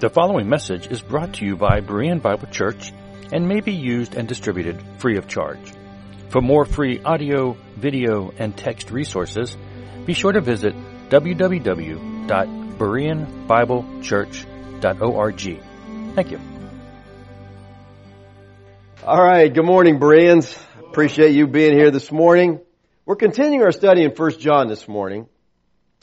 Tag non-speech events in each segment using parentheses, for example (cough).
The following message is brought to you by Berean Bible Church and may be used and distributed free of charge. For more free audio, video, and text resources, be sure to visit www.bereanbiblechurch.org. Thank you. All right, good morning, Bereans. Appreciate you being here this morning. We're continuing our study in 1 John this morning.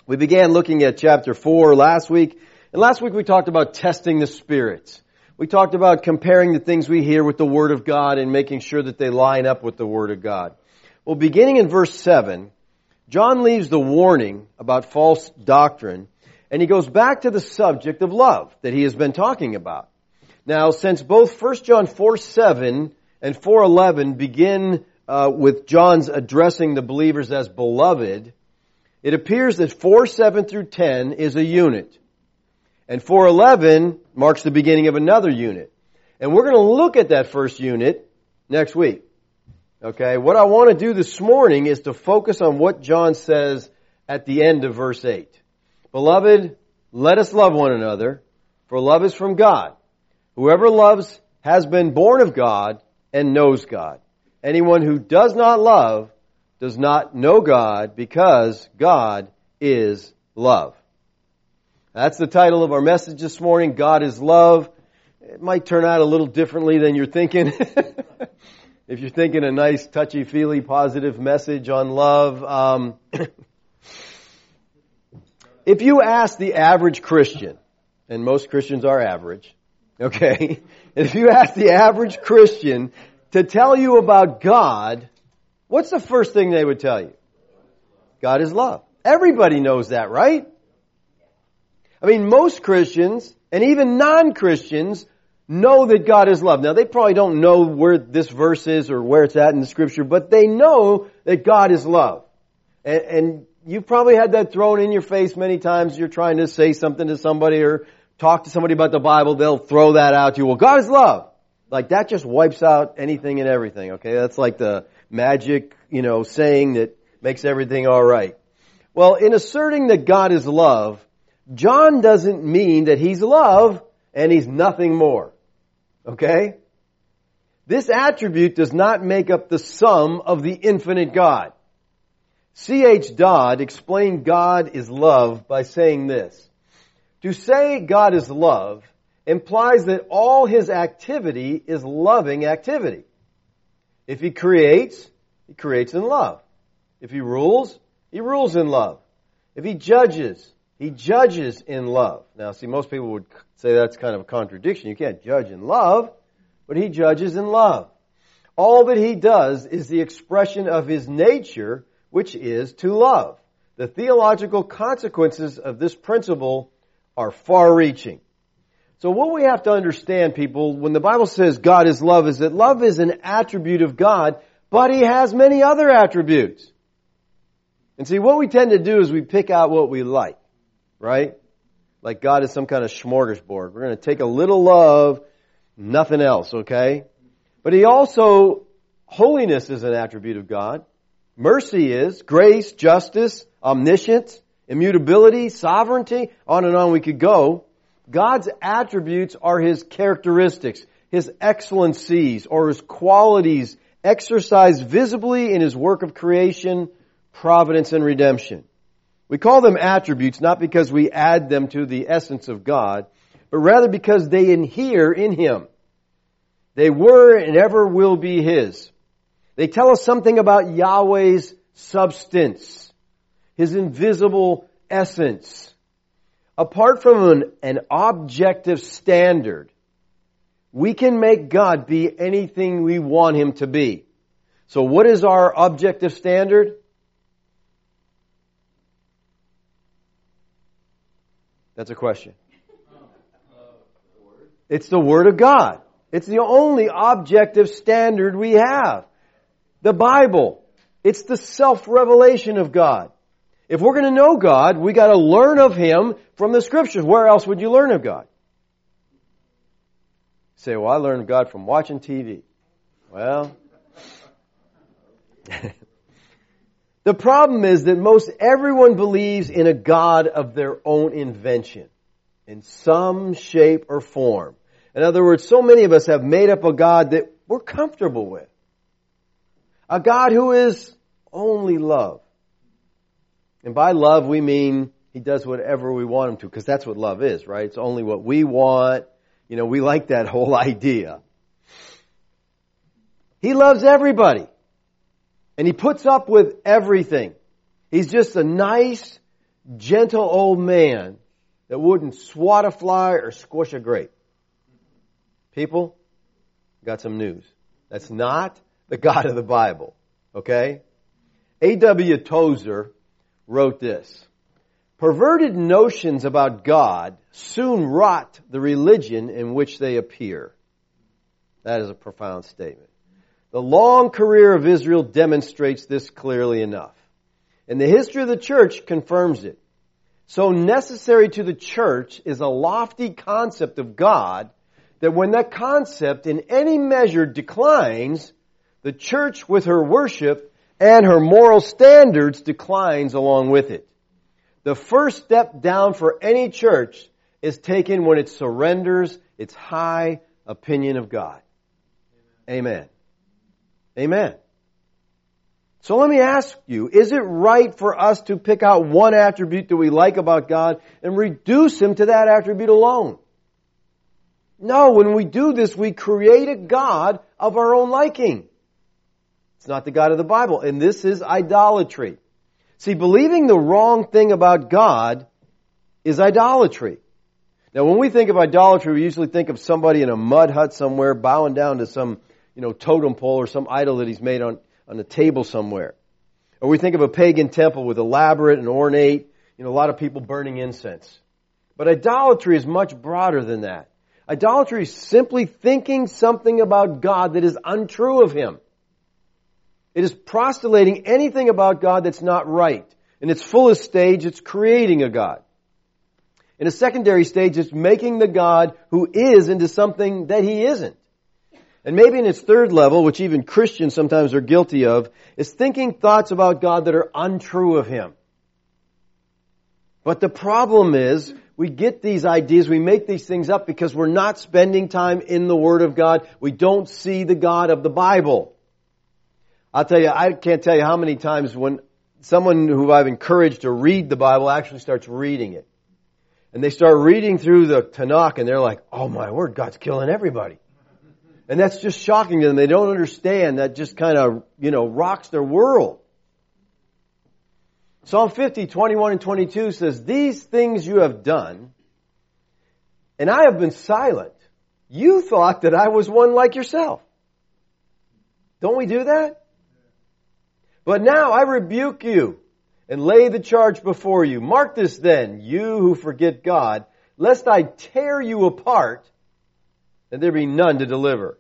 We began looking at chapter 4 last week and last week we talked about testing the spirits. We talked about comparing the things we hear with the Word of God and making sure that they line up with the Word of God. Well, beginning in verse 7, John leaves the warning about false doctrine and he goes back to the subject of love that he has been talking about. Now, since both 1 John 4 7 and 4.11 begin uh, with John's addressing the believers as beloved, it appears that 4 7 through 10 is a unit. And 411 marks the beginning of another unit. And we're going to look at that first unit next week. Okay, what I want to do this morning is to focus on what John says at the end of verse 8. Beloved, let us love one another, for love is from God. Whoever loves has been born of God and knows God. Anyone who does not love does not know God because God is love. That's the title of our message this morning. God is love. It might turn out a little differently than you're thinking. (laughs) if you're thinking a nice, touchy-feely, positive message on love, um, (coughs) if you ask the average Christian, and most Christians are average, okay? (laughs) If you ask the average Christian to tell you about God, what's the first thing they would tell you? God is love. Everybody knows that, right? I mean, most Christians and even non-Christians know that God is love. Now, they probably don't know where this verse is or where it's at in the scripture, but they know that God is love. And, and you've probably had that thrown in your face many times. You're trying to say something to somebody or talk to somebody about the Bible. They'll throw that out to you. Well, God is love. Like that just wipes out anything and everything, okay? That's like the magic, you know, saying that makes everything alright. Well, in asserting that God is love, John doesn't mean that he's love and he's nothing more. Okay? This attribute does not make up the sum of the infinite God. C.H. Dodd explained God is love by saying this. To say God is love implies that all his activity is loving activity. If he creates, he creates in love. If he rules, he rules in love. If he judges, he judges in love. Now, see, most people would say that's kind of a contradiction. You can't judge in love, but he judges in love. All that he does is the expression of his nature, which is to love. The theological consequences of this principle are far reaching. So what we have to understand, people, when the Bible says God is love, is that love is an attribute of God, but he has many other attributes. And see, what we tend to do is we pick out what we like right? Like God is some kind of smorgasbord. We're going to take a little love, nothing else, okay? But He also, holiness is an attribute of God. Mercy is, grace, justice, omniscience, immutability, sovereignty, on and on we could go. God's attributes are His characteristics, His excellencies, or His qualities exercised visibly in His work of creation, providence, and redemption. We call them attributes not because we add them to the essence of God, but rather because they inhere in Him. They were and ever will be His. They tell us something about Yahweh's substance, His invisible essence. Apart from an, an objective standard, we can make God be anything we want Him to be. So what is our objective standard? That's a question. It's the Word of God. It's the only objective standard we have. The Bible. It's the self-revelation of God. If we're going to know God, we got to learn of Him from the Scriptures. Where else would you learn of God? say, well, I learned of God from watching TV. Well, (laughs) The problem is that most everyone believes in a God of their own invention. in some shape or form. In other words, so many of us have made up a God that we're comfortable with. A God who is only love. And by love we mean he does whatever we want him to, because that's what love is, right? It's only what we want. You know, we like that whole (laughs) idea. He loves everybody. And he puts up with everything. He's just a nice, gentle old man that wouldn't swat a fly or squish a grape. People, got some news. That's not the God of the Bible. Okay? A.W. Tozer wrote this. Perverted notions about God soon rot the religion in which they appear. That is a profound statement. The long career of Israel demonstrates this clearly enough. And the history of the church confirms it. So necessary to the church is a lofty concept of God that when that concept in any measure declines, the church with her worship and her moral standards declines along with it. The first step down for any church is taken when it surrenders its high opinion of God. Amen. Amen. So let me ask you, is it right for us to pick out one attribute that we like about God and reduce Him to that attribute alone? No, when we do this, we create a God of our own liking. It's not the God of the Bible, and this is idolatry. See, believing the wrong thing about God is idolatry. Now, when we think of idolatry, we usually think of somebody in a mud hut somewhere bowing down to some you know, totem pole or some idol that he's made on, on a table somewhere. Or we think of a pagan temple with elaborate and ornate, you know, a lot of people burning incense. But idolatry is much broader than that. Idolatry is simply thinking something about God that is untrue of Him. It is prostulating anything about God that's not right. In its fullest stage, it's creating a God. In a secondary stage, it's making the God who is into something that He isn't. And maybe in its third level, which even Christians sometimes are guilty of, is thinking thoughts about God that are untrue of Him. But the problem is, we get these ideas, we make these things up because we're not spending time in the Word of God. We don't see the God of the Bible. I'll tell you, I can't tell you how many times when someone who I've encouraged to read the Bible actually starts reading it. And they start reading through the Tanakh and they're like, oh my word, God's killing everybody. And that's just shocking to them. They don't understand. That just kind of, you know, rocks their world. Psalm 50, 21 and 22 says, These things you have done, and I have been silent. You thought that I was one like yourself. Don't we do that? But now I rebuke you and lay the charge before you. Mark this then, you who forget God, lest I tear you apart and there be none to deliver.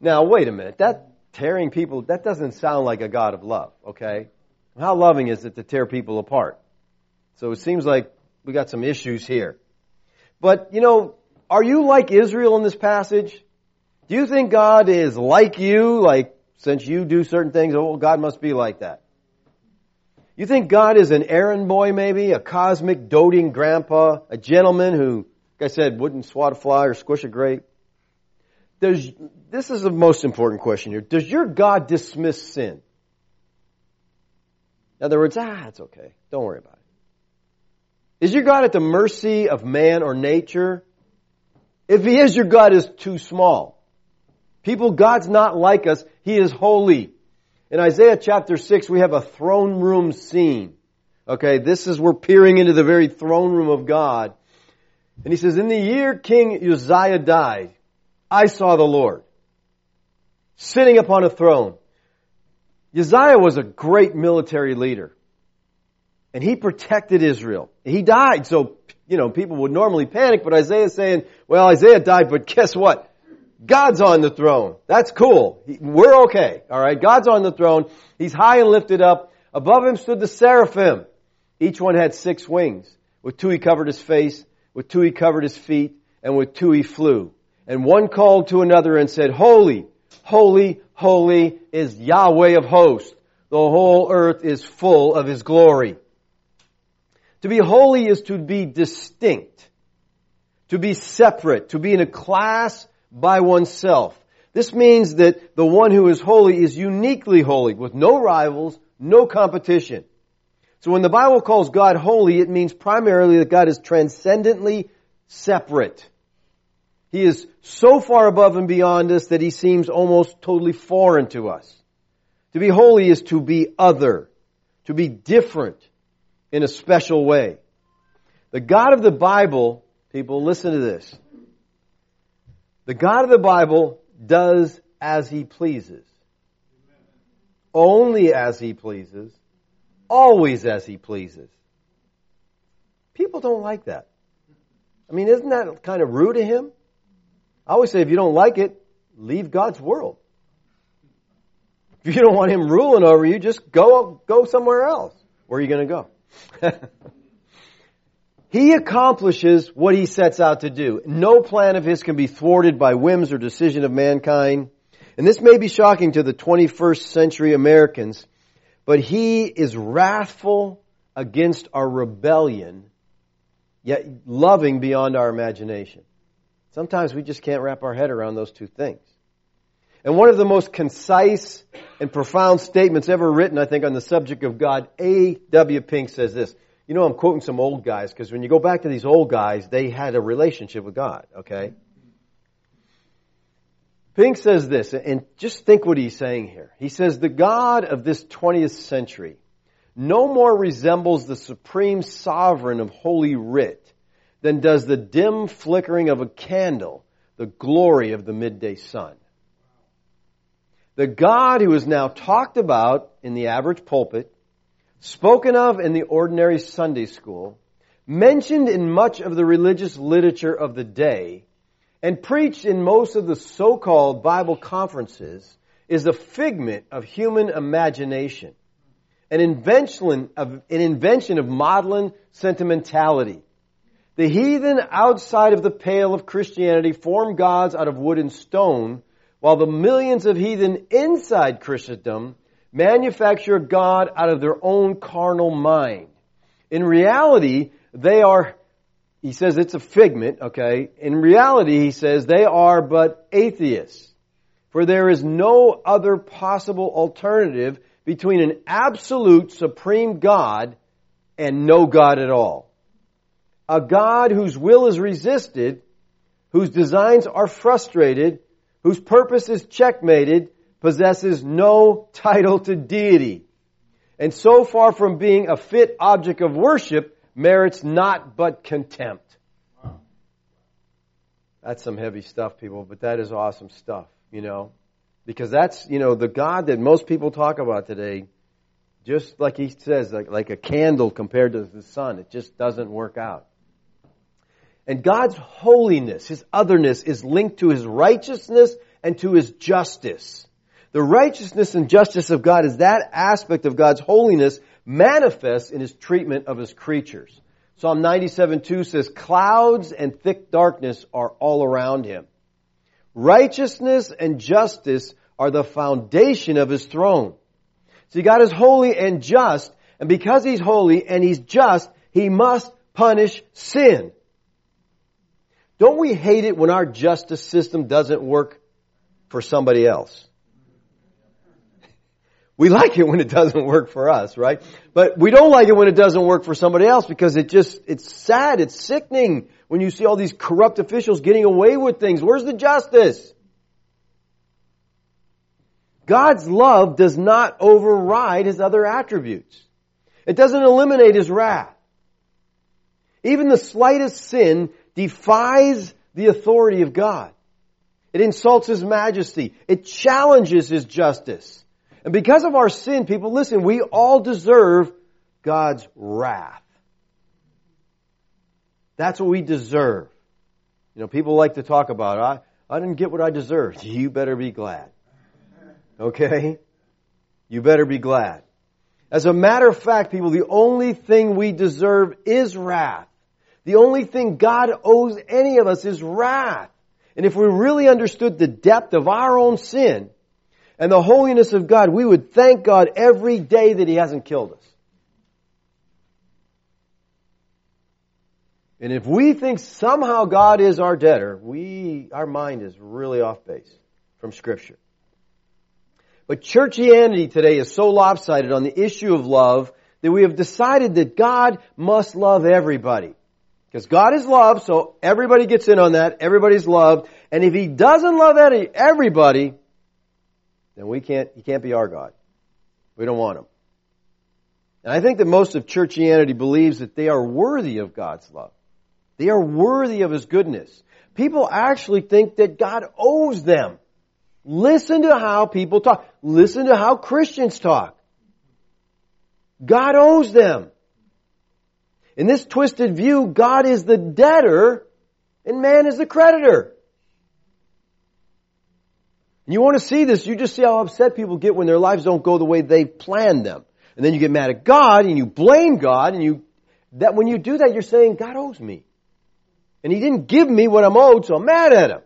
Now, wait a minute. That tearing people, that doesn't sound like a God of love, okay? How loving is it to tear people apart? So it seems like we got some issues here. But, you know, are you like Israel in this passage? Do you think God is like you, like since you do certain things, oh, God must be like that? You think God is an errand boy maybe, a cosmic doting grandpa, a gentleman who, like I said, wouldn't swat a fly or squish a grape? Does, this is the most important question here. Does your God dismiss sin? In other words, ah, it's okay. Don't worry about it. Is your God at the mercy of man or nature? If he is, your God is too small. People, God's not like us. He is holy. In Isaiah chapter 6, we have a throne room scene. Okay, this is, we're peering into the very throne room of God. And he says, in the year King Uzziah died, I saw the Lord sitting upon a throne. Uzziah was a great military leader. And he protected Israel. He died, so, you know, people would normally panic, but Isaiah's saying, well, Isaiah died, but guess what? God's on the throne. That's cool. We're okay. Alright? God's on the throne. He's high and lifted up. Above him stood the seraphim. Each one had six wings. With two he covered his face. With two he covered his feet. And with two he flew. And one called to another and said, Holy, holy, holy is Yahweh of hosts. The whole earth is full of His glory. To be holy is to be distinct. to be separate, to be in a class by oneself. This means that the one who is holy is uniquely holy, with no rivals, no competition. So when the Bible calls God holy, it means primarily that God is transcendently separate. He is so far above and beyond us that he seems almost totally foreign to us. To be holy is to be other, to be different in a special way. The God of the Bible, people, listen to this. The God of the Bible does as he pleases. Only as he pleases. Always as he pleases. People don't like that. I mean, isn't that kind of rude to him? I always say if you don't like it, leave God's world. If you don't want him ruling over you, just go go somewhere else. Where are you going to go? (laughs) he accomplishes what he sets out to do. No plan of his can be thwarted by whims or decision of mankind. And this may be shocking to the 21st century Americans, but he is wrathful against our rebellion, yet loving beyond our imagination. Sometimes we just can't wrap our head around those two things. And one of the most concise and profound statements ever written, I think, on the subject of God, A.W. Pink says this. You know, I'm quoting some old guys because when you go back to these old guys, they had a relationship with God, okay? Pink says this, and just think what he's saying here. He says, the God of this 20th century no more resembles the supreme sovereign of Holy Writ than does the dim flickering of a candle the glory of the midday sun. The God who is now talked about in the average pulpit, spoken of in the ordinary Sunday school, mentioned in much of the religious literature of the day, and preached in most of the so-called Bible conferences is a figment of human imagination, an invention of, an invention of maudlin sentimentality. The heathen outside of the pale of Christianity form gods out of wood and stone while the millions of heathen inside Christendom manufacture a God out of their own carnal mind. In reality, they are, he says it's a figment, okay? In reality, he says they are but atheists. For there is no other possible alternative between an absolute supreme God and no God at all. A God whose will is resisted, whose designs are frustrated, whose purpose is checkmated, possesses no title to deity. And so far from being a fit object of worship, merits not but contempt. That's some heavy stuff, people, but that is awesome stuff, you know. Because that's, you know, the God that most people talk about today, just like he says, like, like a candle compared to the sun, it just doesn't work out. And God's holiness, His otherness, is linked to His righteousness and to His justice. The righteousness and justice of God is that aspect of God's holiness manifest in His treatment of His creatures. Psalm 97 2 says, clouds and thick darkness are all around Him. Righteousness and justice are the foundation of His throne. See, God is holy and just, and because He's holy and He's just, He must punish sin. Don't we hate it when our justice system doesn't work for somebody else? We like it when it doesn't work for us, right? But we don't like it when it doesn't work for somebody else because it just, it's sad, it's sickening when you see all these corrupt officials getting away with things. Where's the justice? God's love does not override his other attributes. It doesn't eliminate his wrath. Even the slightest sin defies the authority of God. It insults His majesty. It challenges His justice. And because of our sin, people, listen, we all deserve God's wrath. That's what we deserve. You know, people like to talk about, I, I didn't get what I deserved. (laughs) You better be glad. Okay? You better be glad. As a matter of fact, people, the only thing we deserve is wrath. The only thing God owes any of us is wrath. And if we really understood the depth of our own sin and the holiness of God, we would thank God every day that He hasn't killed us. And if we think somehow God is our debtor, we, our mind is really off base from scripture. But churchianity today is so lopsided on the issue of love that we have decided that God must love everybody. Because God is love, so everybody gets in on that, everybody's loved, and if He doesn't love any, everybody, then we can't, He can't be our God. We don't want Him. And I think that most of churchianity believes that they are worthy of God's love. They are worthy of His goodness. People actually think that God owes them. Listen to how people talk. Listen to how Christians talk. God owes them. In this twisted view, God is the debtor and man is the creditor. And you want to see this, you just see how upset people get when their lives don't go the way they planned them. And then you get mad at God and you blame God and you, that when you do that, you're saying, God owes me. And He didn't give me what I'm owed, so I'm mad at Him.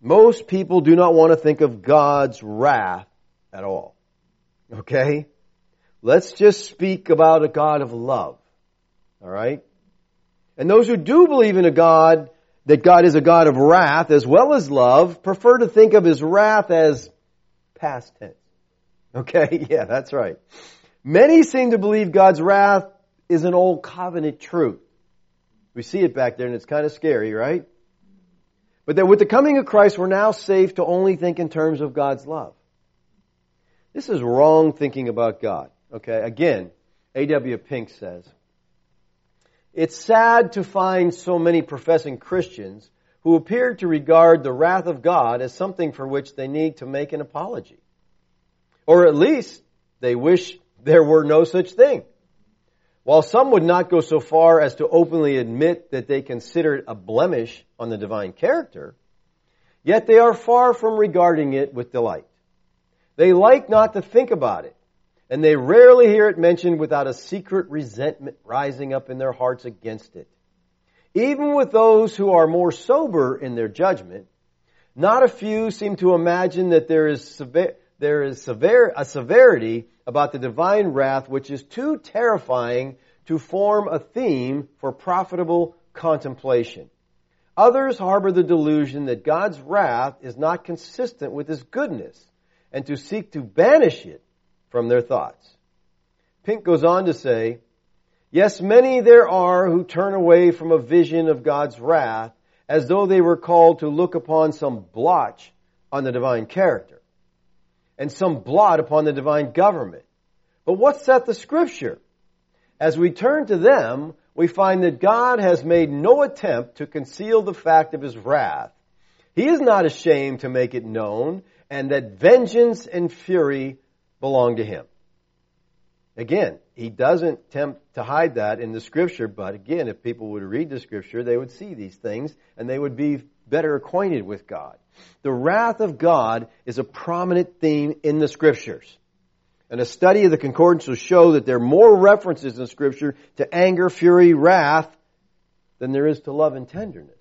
Most people do not want to think of God's wrath at all. Okay? Let's just speak about a God of love. Alright? And those who do believe in a God, that God is a God of wrath as well as love, prefer to think of His wrath as past tense. Okay? (laughs) Yeah, that's right. Many seem to believe God's wrath is an old covenant truth. We see it back there and it's kind of scary, right? But that with the coming of Christ, we're now safe to only think in terms of God's love. This is wrong thinking about God. Okay, again, A.W. Pink says, It's sad to find so many professing Christians who appear to regard the wrath of God as something for which they need to make an apology. Or at least they wish there were no such thing. While some would not go so far as to openly admit that they consider it a blemish on the divine character, yet they are far from regarding it with delight. They like not to think about it, and they rarely hear it mentioned without a secret resentment rising up in their hearts against it. Even with those who are more sober in their judgment, not a few seem to imagine that there is, sever- there is severe, a severity about the divine wrath which is too terrifying to form a theme for profitable contemplation. Others harbor the delusion that God's wrath is not consistent with His goodness and to seek to banish it from their thoughts. Pink goes on to say, Yes, many there are who turn away from a vision of God's wrath as though they were called to look upon some blotch on the divine character and some blot upon the divine government. But what saith the scripture? As we turn to them, we find that God has made no attempt to conceal the fact of his wrath. He is not ashamed to make it known, and that vengeance and fury belong to him. Again, he doesn't attempt to hide that in the scripture, but again, if people would read the scripture, they would see these things and they would be better acquainted with God. The wrath of God is a prominent theme in the scriptures. And a study of the concordance will show that there are more references in scripture to anger, fury, wrath than there is to love and tenderness.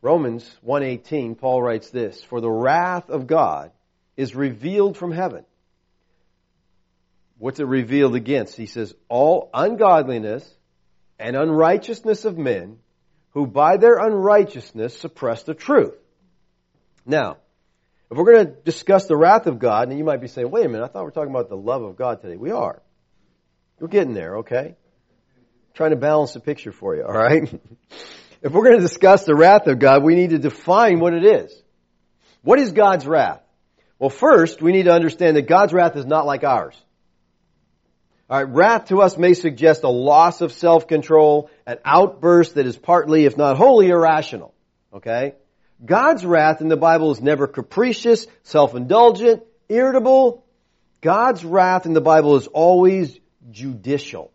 Romans 1:18 Paul writes this, "For the wrath of God is revealed from heaven." What's it revealed against? He says, "All ungodliness and unrighteousness of men who by their unrighteousness suppress the truth." Now, if we're going to discuss the wrath of God, and you might be saying, "Wait a minute, I thought we were talking about the love of God today." We are. We're getting there, okay? trying to balance the picture for you, all right? (laughs) If we're going to discuss the wrath of God, we need to define what it is. What is God's wrath? Well, first, we need to understand that God's wrath is not like ours. Alright, wrath to us may suggest a loss of self-control, an outburst that is partly, if not wholly, irrational. Okay? God's wrath in the Bible is never capricious, self-indulgent, irritable. God's wrath in the Bible is always judicial.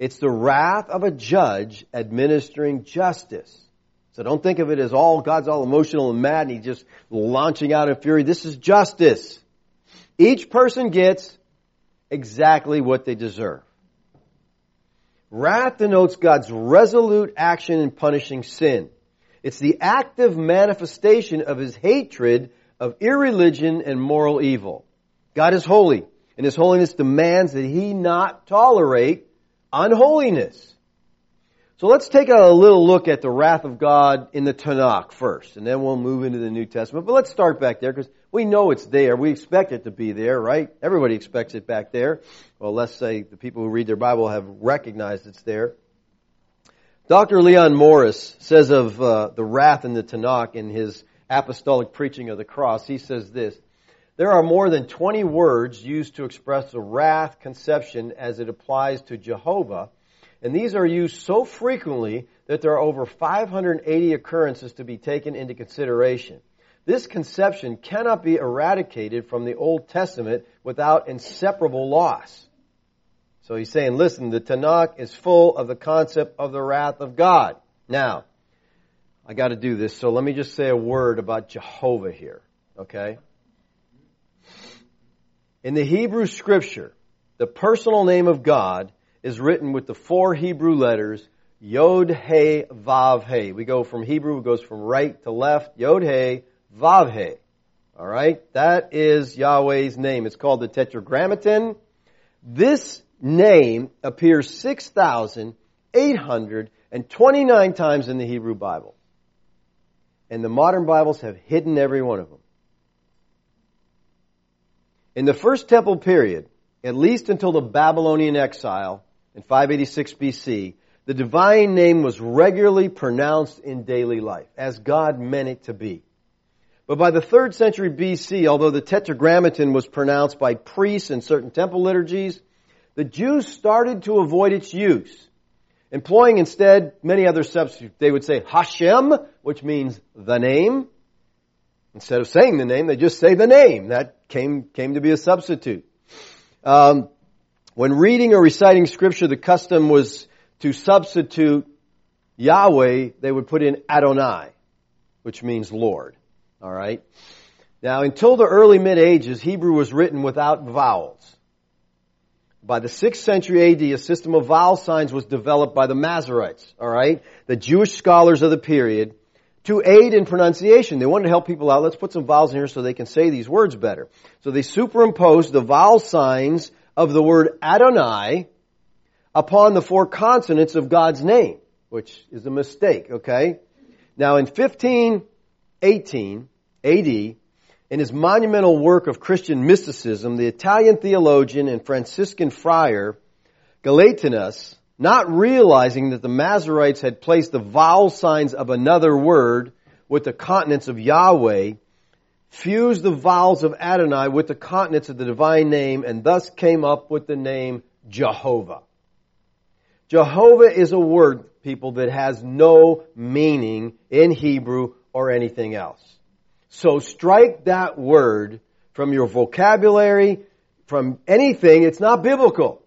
It's the wrath of a judge administering justice. So don't think of it as all, God's all emotional and mad and he's just launching out in fury. This is justice. Each person gets exactly what they deserve. Wrath denotes God's resolute action in punishing sin. It's the active manifestation of his hatred of irreligion and moral evil. God is holy. And His holiness demands that He not tolerate unholiness. So let's take a little look at the wrath of God in the Tanakh first, and then we'll move into the New Testament. But let's start back there because we know it's there. We expect it to be there, right? Everybody expects it back there. Well, let's say the people who read their Bible have recognized it's there. Dr. Leon Morris says of uh, the wrath in the Tanakh in his apostolic preaching of the cross, he says this, there are more than 20 words used to express the wrath conception as it applies to Jehovah and these are used so frequently that there are over 580 occurrences to be taken into consideration. This conception cannot be eradicated from the Old Testament without inseparable loss. So he's saying, listen, the Tanakh is full of the concept of the wrath of God. Now, I gotta do this, so let me just say a word about Jehovah here, okay? In the Hebrew scripture, the personal name of God is written with the four Hebrew letters Yod He Vav He. We go from Hebrew, it goes from right to left. Yod He Vav He. All right, that is Yahweh's name. It's called the Tetragrammaton. This name appears 6,829 times in the Hebrew Bible. And the modern Bibles have hidden every one of them. In the first temple period, at least until the Babylonian exile, in 586 BC, the divine name was regularly pronounced in daily life, as God meant it to be. But by the 3rd century BC, although the Tetragrammaton was pronounced by priests in certain temple liturgies, the Jews started to avoid its use, employing instead many other substitutes. They would say Hashem, which means the name. Instead of saying the name, they just say the name. That came, came to be a substitute. Um, when reading or reciting scripture, the custom was to substitute Yahweh, they would put in Adonai, which means Lord. Alright? Now, until the early mid ages, Hebrew was written without vowels. By the 6th century AD, a system of vowel signs was developed by the Masoretes, alright? The Jewish scholars of the period, to aid in pronunciation. They wanted to help people out. Let's put some vowels in here so they can say these words better. So they superimposed the vowel signs of the word Adonai upon the four consonants of God's name, which is a mistake, okay? Now in 1518 AD, in his monumental work of Christian mysticism, the Italian theologian and Franciscan friar Galatinus, not realizing that the Masoretes had placed the vowel signs of another word with the consonants of Yahweh, fused the vowels of Adonai with the consonants of the divine name and thus came up with the name Jehovah. Jehovah is a word, people, that has no meaning in Hebrew or anything else. So strike that word from your vocabulary, from anything. It's not biblical.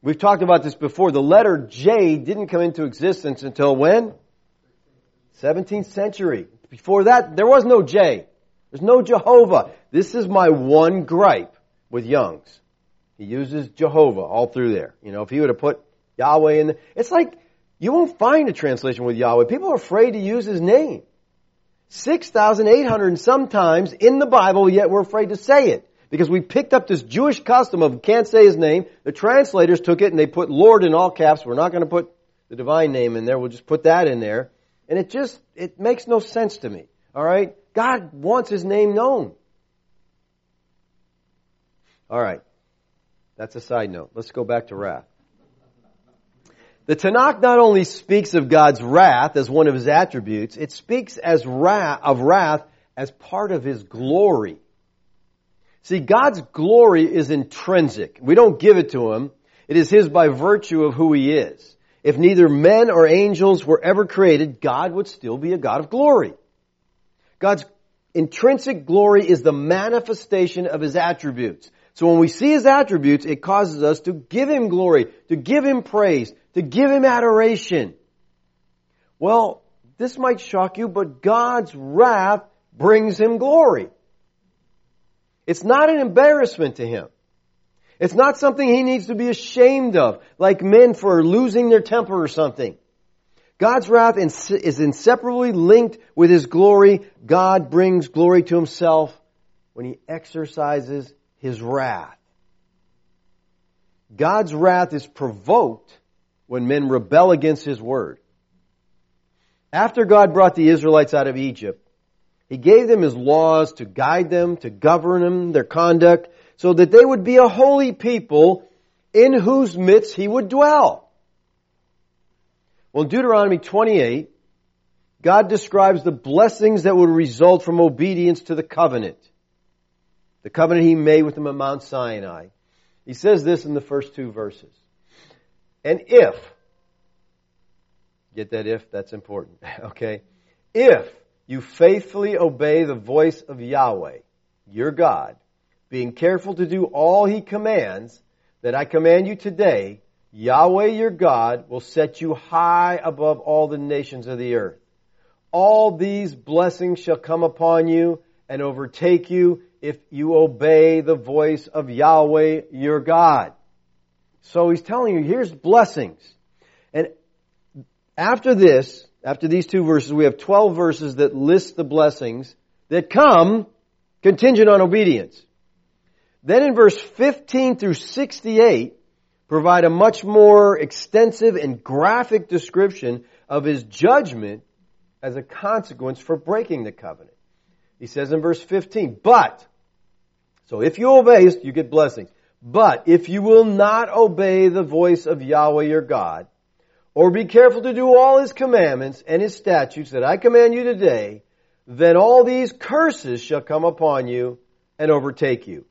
We've talked about this before. The letter J didn't come into existence until when? 17th century. Before that, there was no J. There's no Jehovah. This is my one gripe with Young's. He uses Jehovah all through there. You know, if he would have put Yahweh in it's like you won't find a translation with Yahweh. People are afraid to use his name. 6,800 and sometimes in the Bible, yet we're afraid to say it. Because we picked up this Jewish custom of can't say his name. The translators took it and they put Lord in all caps. We're not going to put the divine name in there. We'll just put that in there. And it just, it makes no sense to me. Alright? God wants His name known. Alright. That's a side note. Let's go back to wrath. The Tanakh not only speaks of God's wrath as one of His attributes, it speaks as wrath, of wrath as part of His glory. See, God's glory is intrinsic. We don't give it to Him. It is His by virtue of who He is. If neither men or angels were ever created, God would still be a God of glory. God's intrinsic glory is the manifestation of His attributes. So when we see His attributes, it causes us to give Him glory, to give Him praise, to give Him adoration. Well, this might shock you, but God's wrath brings Him glory. It's not an embarrassment to Him. It's not something he needs to be ashamed of, like men for losing their temper or something. God's wrath is inseparably linked with his glory. God brings glory to himself when he exercises His wrath. God's wrath is provoked when men rebel against His word. After God brought the Israelites out of Egypt, He gave them His laws to guide them, to govern them, their conduct, so that they would be a holy people in whose midst He would dwell. Well, in Deuteronomy 28, God describes the blessings that would result from obedience to the covenant. The covenant He made with them at Mount Sinai. He says this in the first two verses. And if, get that if, that's important, (laughs) okay? If you faithfully obey the voice of Yahweh, your God, being careful to do all He commands that I command you today, Yahweh your God will set you high above all the nations of the earth. All these blessings shall come upon you and overtake you if you obey the voice of Yahweh your God. So he's telling you, here's blessings. And after this, after these two verses, we have 12 verses that list the blessings that come contingent on obedience. Then in verse 15 through 68, provide a much more extensive and graphic description of his judgment as a consequence for breaking the covenant. He says in verse 15, but, so if you obey, you get blessings. But if you will not obey the voice of Yahweh your God, or be careful to do all his commandments and his statutes that I command you today, then all these curses shall come upon you and overtake you.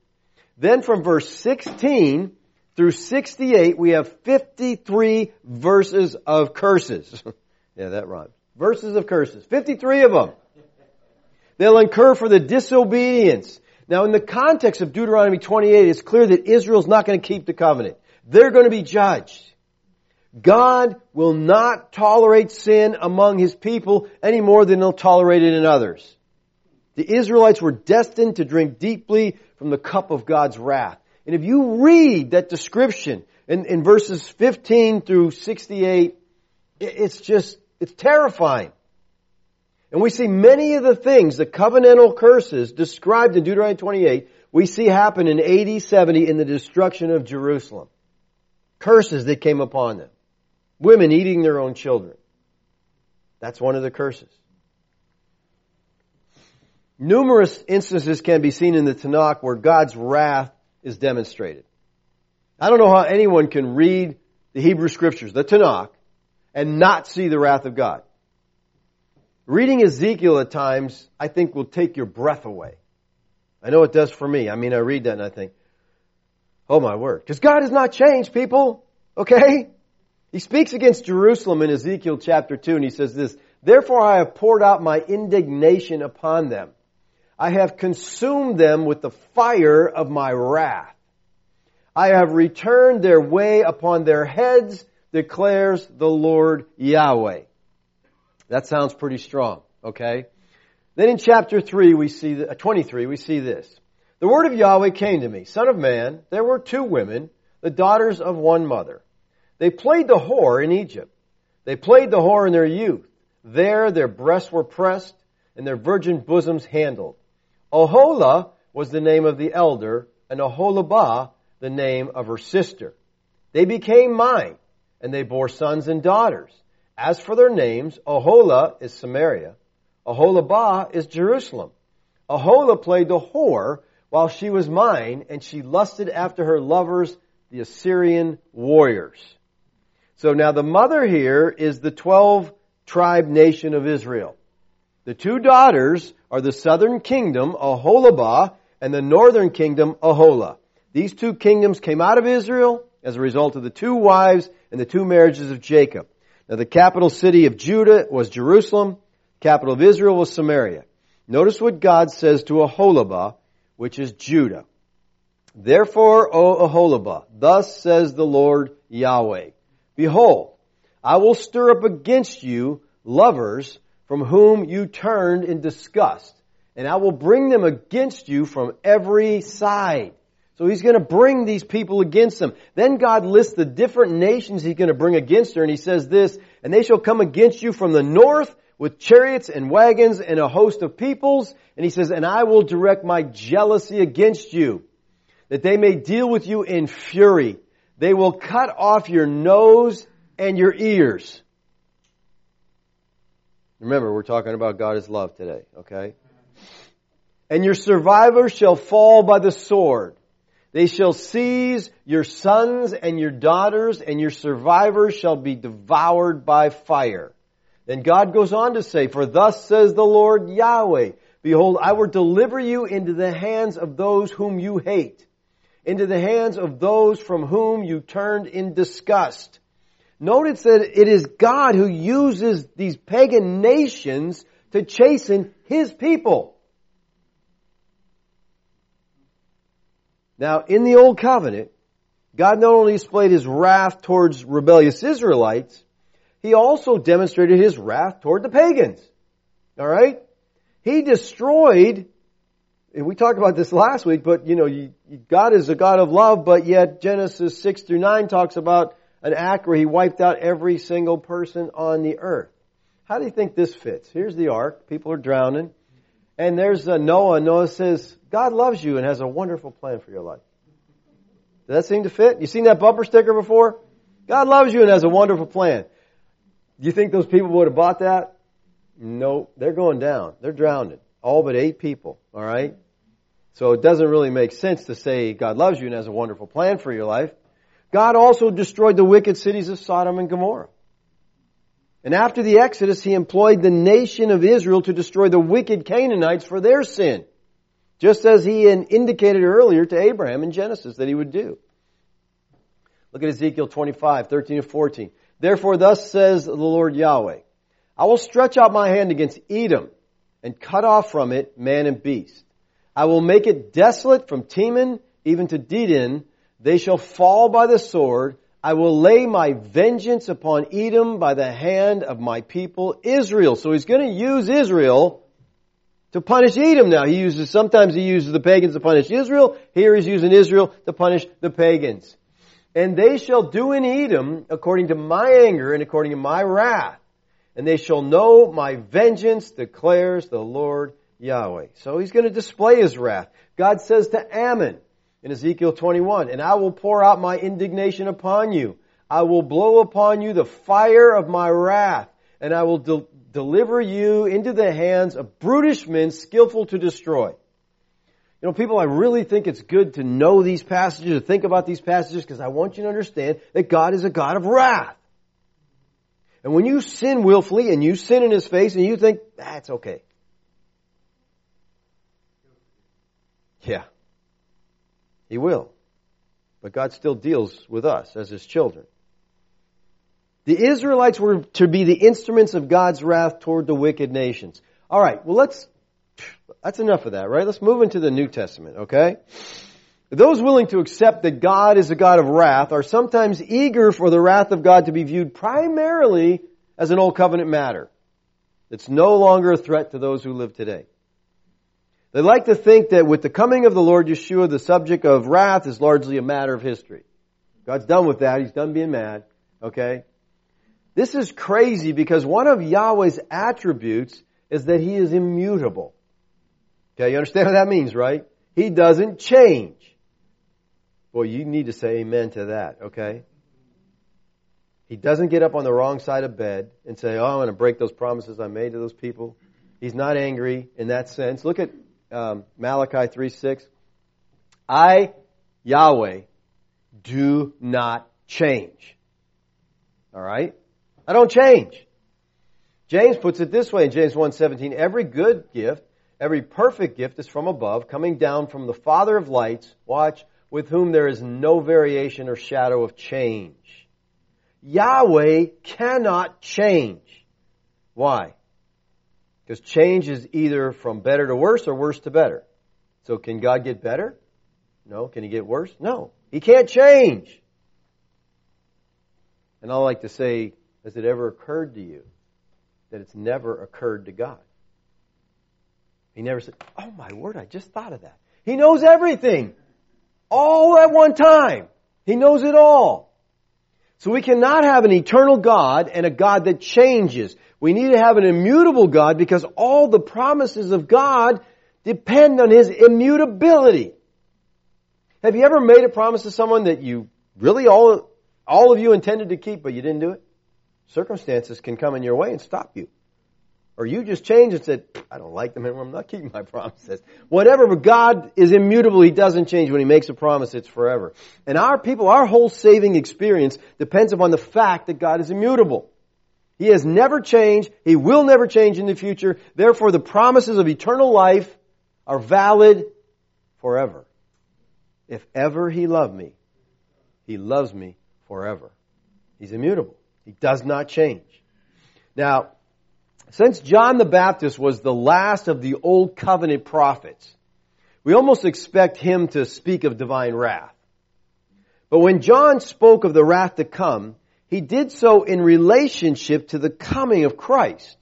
Then from verse 16 through 68, we have 53 verses of curses. (laughs) yeah, that rhymes. Verses of curses. 53 of them. They'll incur for the disobedience. Now in the context of Deuteronomy 28, it's clear that Israel's not going to keep the covenant. They're going to be judged. God will not tolerate sin among His people any more than He'll tolerate it in others. The Israelites were destined to drink deeply from the cup of God's wrath. And if you read that description in, in verses 15 through 68, it's just, it's terrifying. And we see many of the things, the covenantal curses described in Deuteronomy 28, we see happen in AD 70 in the destruction of Jerusalem. Curses that came upon them. Women eating their own children. That's one of the curses. Numerous instances can be seen in the Tanakh where God's wrath is demonstrated. I don't know how anyone can read the Hebrew scriptures, the Tanakh, and not see the wrath of God. Reading Ezekiel at times, I think, will take your breath away. I know it does for me. I mean, I read that and I think, oh my word. Because God has not changed, people. Okay? He speaks against Jerusalem in Ezekiel chapter 2 and he says this, Therefore I have poured out my indignation upon them. I have consumed them with the fire of my wrath. I have returned their way upon their heads, declares the Lord Yahweh. That sounds pretty strong, okay? Then in chapter 3, we see, uh, 23, we see this. The word of Yahweh came to me, Son of man, there were two women, the daughters of one mother. They played the whore in Egypt. They played the whore in their youth. There their breasts were pressed and their virgin bosoms handled. Oholah was the name of the elder, and Oholibah the name of her sister. They became mine, and they bore sons and daughters. As for their names, Oholah is Samaria, Oholibah is Jerusalem. Oholah played the whore while she was mine, and she lusted after her lovers, the Assyrian warriors. So now the mother here is the 12 tribe nation of Israel. The two daughters are the southern kingdom, Oholibah, and the northern kingdom, Oholah. These two kingdoms came out of Israel as a result of the two wives and the two marriages of Jacob. Now the capital city of Judah was Jerusalem, capital of Israel was Samaria. Notice what God says to Oholibah, which is Judah. Therefore, O Oholibah, thus says the Lord Yahweh, Behold, I will stir up against you lovers from whom you turned in disgust, and I will bring them against you from every side. So he's going to bring these people against them. Then God lists the different nations he's going to bring against her, and he says this, and they shall come against you from the north with chariots and wagons and a host of peoples, and he says, and I will direct my jealousy against you. that they may deal with you in fury. They will cut off your nose and your ears. Remember, we're talking about God is love today, okay? And your survivors shall fall by the sword. They shall seize your sons and your daughters, and your survivors shall be devoured by fire. Then God goes on to say, For thus says the Lord Yahweh, Behold, I will deliver you into the hands of those whom you hate, into the hands of those from whom you turned in disgust. Notice that it is God who uses these pagan nations to chasten His people. Now, in the Old Covenant, God not only displayed His wrath towards rebellious Israelites, He also demonstrated His wrath toward the pagans. Alright? He destroyed, we talked about this last week, but you know, God is a God of love, but yet Genesis 6 through 9 talks about an act where he wiped out every single person on the earth. How do you think this fits? Here's the ark. People are drowning. And there's uh, Noah. Noah says, God loves you and has a wonderful plan for your life. Does that seem to fit? You seen that bumper sticker before? God loves you and has a wonderful plan. Do you think those people would have bought that? No, they're going down. They're drowning. All but eight people. All right? So it doesn't really make sense to say God loves you and has a wonderful plan for your life. God also destroyed the wicked cities of Sodom and Gomorrah. And after the Exodus, he employed the nation of Israel to destroy the wicked Canaanites for their sin. Just as he indicated earlier to Abraham in Genesis that he would do. Look at Ezekiel 25, 13 and 14. Therefore thus says the Lord Yahweh, I will stretch out my hand against Edom and cut off from it man and beast. I will make it desolate from Teman even to Dedan they shall fall by the sword. I will lay my vengeance upon Edom by the hand of my people Israel. So he's going to use Israel to punish Edom now. He uses, sometimes he uses the pagans to punish Israel. Here he's using Israel to punish the pagans. And they shall do in Edom according to my anger and according to my wrath. And they shall know my vengeance declares the Lord Yahweh. So he's going to display his wrath. God says to Ammon, in Ezekiel 21, and I will pour out my indignation upon you. I will blow upon you the fire of my wrath, and I will de- deliver you into the hands of brutish men skillful to destroy. You know, people, I really think it's good to know these passages, to think about these passages, because I want you to understand that God is a God of wrath. And when you sin willfully and you sin in His face and you think, that's okay. Yeah. He will. But God still deals with us as His children. The Israelites were to be the instruments of God's wrath toward the wicked nations. Alright, well let's, that's enough of that, right? Let's move into the New Testament, okay? Those willing to accept that God is a God of wrath are sometimes eager for the wrath of God to be viewed primarily as an old covenant matter. It's no longer a threat to those who live today. They like to think that with the coming of the Lord Yeshua, the subject of wrath is largely a matter of history. God's done with that. He's done being mad. Okay? This is crazy because one of Yahweh's attributes is that He is immutable. Okay, you understand what that means, right? He doesn't change. Well, you need to say amen to that, okay? He doesn't get up on the wrong side of bed and say, oh, I'm going to break those promises I made to those people. He's not angry in that sense. Look at um, Malachi 3 6. I, Yahweh, do not change. Alright? I don't change. James puts it this way in James 1:17, every good gift, every perfect gift is from above, coming down from the Father of lights, watch, with whom there is no variation or shadow of change. Yahweh cannot change. Why? Because change is either from better to worse or worse to better. So can God get better? No. Can he get worse? No. He can't change. And I like to say, has it ever occurred to you that it's never occurred to God? He never said, Oh my word, I just thought of that. He knows everything. All at one time. He knows it all. So we cannot have an eternal God and a God that changes. We need to have an immutable God because all the promises of God depend on His immutability. Have you ever made a promise to someone that you really all, all of you intended to keep, but you didn't do it? Circumstances can come in your way and stop you. Or you just changed and said, I don't like them anymore. I'm not keeping my promises. Whatever, but God is immutable. He doesn't change. When He makes a promise, it's forever. And our people, our whole saving experience depends upon the fact that God is immutable. He has never changed. He will never change in the future. Therefore, the promises of eternal life are valid forever. If ever He loved me, He loves me forever. He's immutable. He does not change. Now, since John the Baptist was the last of the Old Covenant prophets, we almost expect him to speak of divine wrath. But when John spoke of the wrath to come, he did so in relationship to the coming of Christ.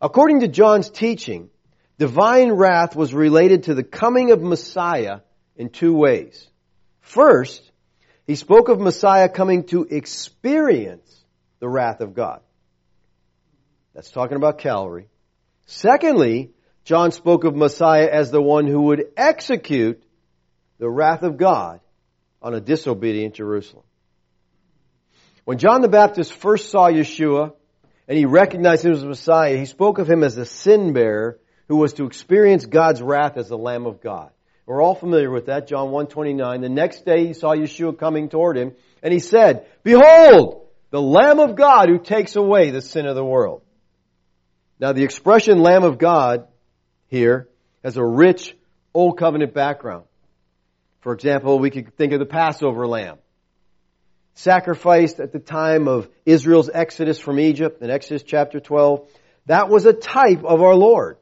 According to John's teaching, divine wrath was related to the coming of Messiah in two ways. First, he spoke of Messiah coming to experience the wrath of God. That's talking about Calvary. Secondly, John spoke of Messiah as the one who would execute the wrath of God on a disobedient Jerusalem. When John the Baptist first saw Yeshua and he recognized him as Messiah, he spoke of him as a sin bearer who was to experience God's wrath as the Lamb of God. We're all familiar with that, John 129. The next day he saw Yeshua coming toward him and he said, Behold, the Lamb of God who takes away the sin of the world. Now the expression Lamb of God here has a rich Old Covenant background. For example, we could think of the Passover lamb. Sacrificed at the time of Israel's exodus from Egypt in Exodus chapter 12. That was a type of our Lord.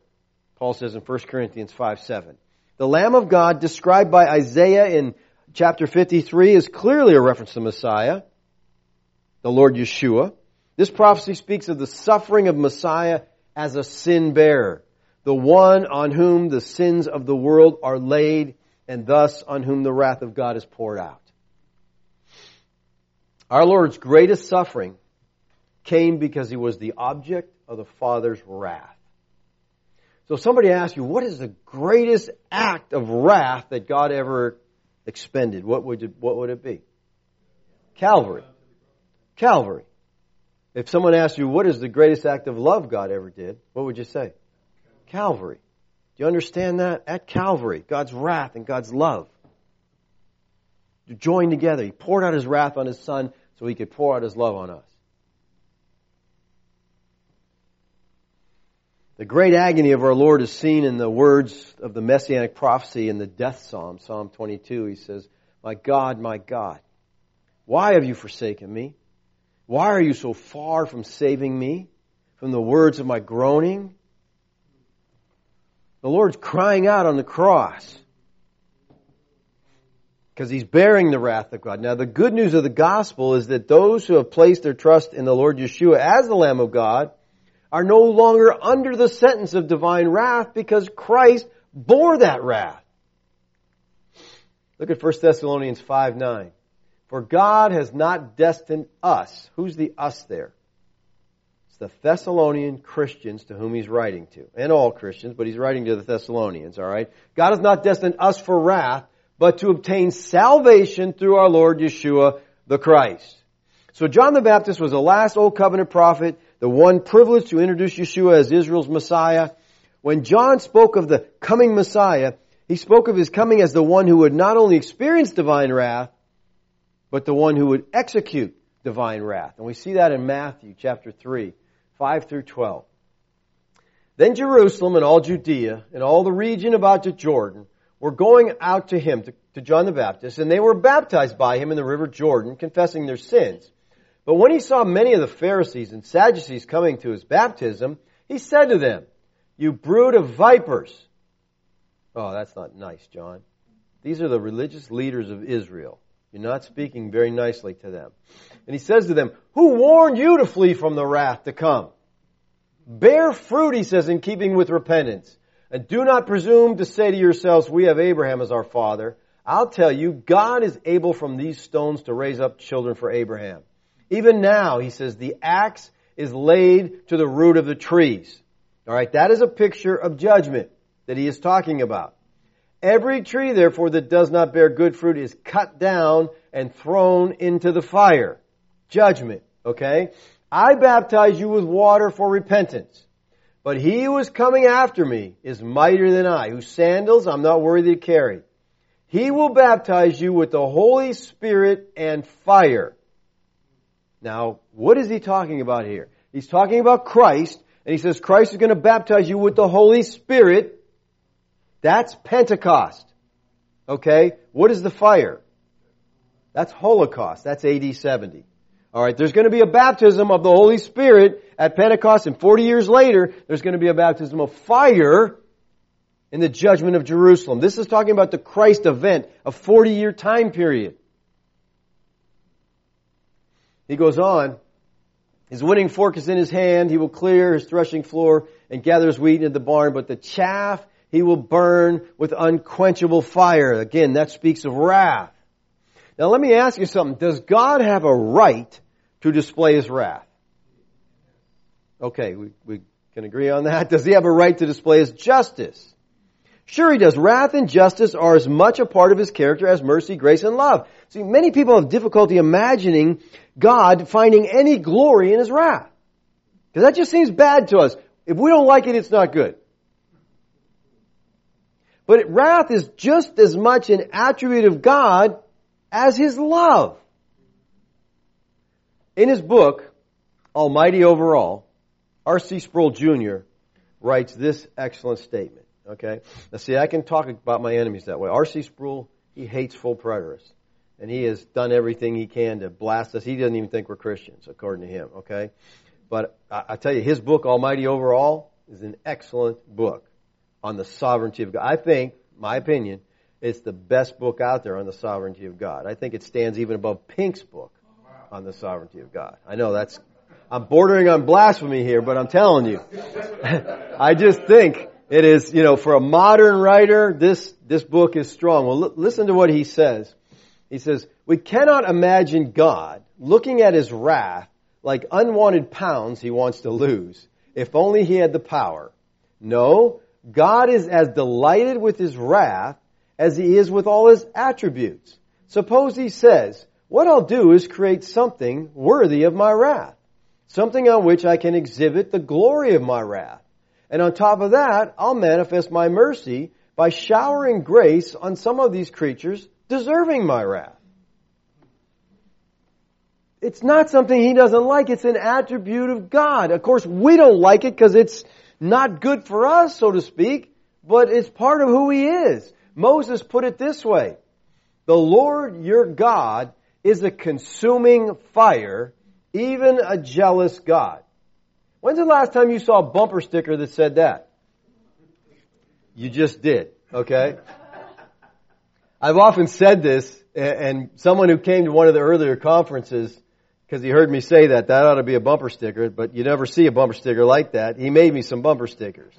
Paul says in 1 Corinthians 5 7. The Lamb of God described by Isaiah in chapter 53 is clearly a reference to Messiah, the Lord Yeshua. This prophecy speaks of the suffering of Messiah as a sin bearer, the one on whom the sins of the world are laid and thus on whom the wrath of God is poured out. Our Lord's greatest suffering came because he was the object of the Father's wrath. So if somebody asks you, what is the greatest act of wrath that God ever expended? What would what would it be? Calvary. Calvary. If someone asked you, what is the greatest act of love God ever did? What would you say? Calvary. Do you understand that? At Calvary, God's wrath and God's love joined together. He poured out his wrath on his son so he could pour out his love on us. The great agony of our Lord is seen in the words of the messianic prophecy in the death psalm, Psalm 22. He says, My God, my God, why have you forsaken me? Why are you so far from saving me from the words of my groaning? The Lord's crying out on the cross because he's bearing the wrath of God. Now, the good news of the gospel is that those who have placed their trust in the Lord Yeshua as the Lamb of God are no longer under the sentence of divine wrath because Christ bore that wrath. Look at 1 Thessalonians 5 9. For God has not destined us. Who's the us there? It's the Thessalonian Christians to whom he's writing to. And all Christians, but he's writing to the Thessalonians, alright? God has not destined us for wrath, but to obtain salvation through our Lord Yeshua the Christ. So John the Baptist was the last Old Covenant prophet, the one privileged to introduce Yeshua as Israel's Messiah. When John spoke of the coming Messiah, he spoke of his coming as the one who would not only experience divine wrath, but the one who would execute divine wrath. And we see that in Matthew chapter 3, 5 through 12. Then Jerusalem and all Judea and all the region about the Jordan were going out to him, to, to John the Baptist, and they were baptized by him in the river Jordan, confessing their sins. But when he saw many of the Pharisees and Sadducees coming to his baptism, he said to them, You brood of vipers. Oh, that's not nice, John. These are the religious leaders of Israel. You're not speaking very nicely to them. And he says to them, Who warned you to flee from the wrath to come? Bear fruit, he says, in keeping with repentance. And do not presume to say to yourselves, We have Abraham as our father. I'll tell you, God is able from these stones to raise up children for Abraham. Even now, he says, the axe is laid to the root of the trees. Alright, that is a picture of judgment that he is talking about. Every tree, therefore, that does not bear good fruit is cut down and thrown into the fire. Judgment, okay? I baptize you with water for repentance. But he who is coming after me is mightier than I, whose sandals I'm not worthy to carry. He will baptize you with the Holy Spirit and fire. Now, what is he talking about here? He's talking about Christ, and he says Christ is going to baptize you with the Holy Spirit. That's Pentecost. Okay? What is the fire? That's Holocaust. That's AD 70. Alright, there's going to be a baptism of the Holy Spirit at Pentecost, and 40 years later, there's going to be a baptism of fire in the judgment of Jerusalem. This is talking about the Christ event, a 40 year time period. He goes on, his winnowing fork is in his hand, he will clear his threshing floor and gather his wheat into the barn, but the chaff he will burn with unquenchable fire. Again, that speaks of wrath. Now let me ask you something. Does God have a right to display his wrath? Okay, we, we can agree on that. (laughs) Does he have a right to display his justice? Sure he does. Wrath and justice are as much a part of his character as mercy, grace, and love. See, many people have difficulty imagining God finding any glory in his wrath. Because that just seems bad to us. If we don't like it, it's not good. But wrath is just as much an attribute of God as His love. In his book, Almighty Over All, R.C. Sproul Jr. writes this excellent statement. Okay? Now see, I can talk about my enemies that way. R.C. Sproul, he hates full preterists. And he has done everything he can to blast us. He doesn't even think we're Christians, according to him. Okay? But I, I tell you, his book, Almighty Over All, is an excellent book on the sovereignty of God. I think, my opinion, it's the best book out there on the sovereignty of God. I think it stands even above Pink's book on the sovereignty of God. I know that's, I'm bordering on blasphemy here, but I'm telling you. (laughs) I just think it is, you know, for a modern writer, this, this book is strong. Well, l- listen to what he says. He says, we cannot imagine God looking at his wrath like unwanted pounds he wants to lose, if only he had the power. No, God is as delighted with his wrath as he is with all his attributes. Suppose he says, what I'll do is create something worthy of my wrath. Something on which I can exhibit the glory of my wrath. And on top of that, I'll manifest my mercy by showering grace on some of these creatures deserving my wrath. It's not something he doesn't like, it's an attribute of God. Of course, we don't like it because it's not good for us, so to speak, but it's part of who he is. Moses put it this way. The Lord your God is a consuming fire, even a jealous God. When's the last time you saw a bumper sticker that said that? You just did, okay? I've often said this, and someone who came to one of the earlier conferences, because he heard me say that, that ought to be a bumper sticker, but you never see a bumper sticker like that. He made me some bumper stickers,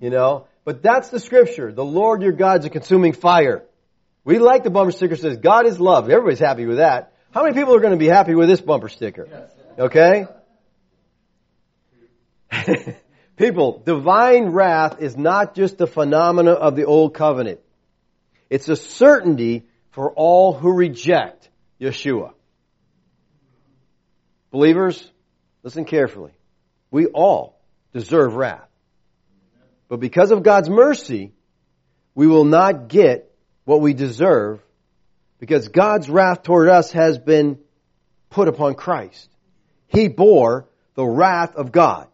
you know? But that's the scripture. The Lord your God's a consuming fire. We like the bumper sticker says God is love. Everybody's happy with that. How many people are going to be happy with this bumper sticker? Okay? (laughs) people, divine wrath is not just a phenomena of the old covenant. It's a certainty for all who reject Yeshua. Believers, listen carefully. We all deserve wrath. But because of God's mercy, we will not get what we deserve because God's wrath toward us has been put upon Christ. He bore the wrath of God.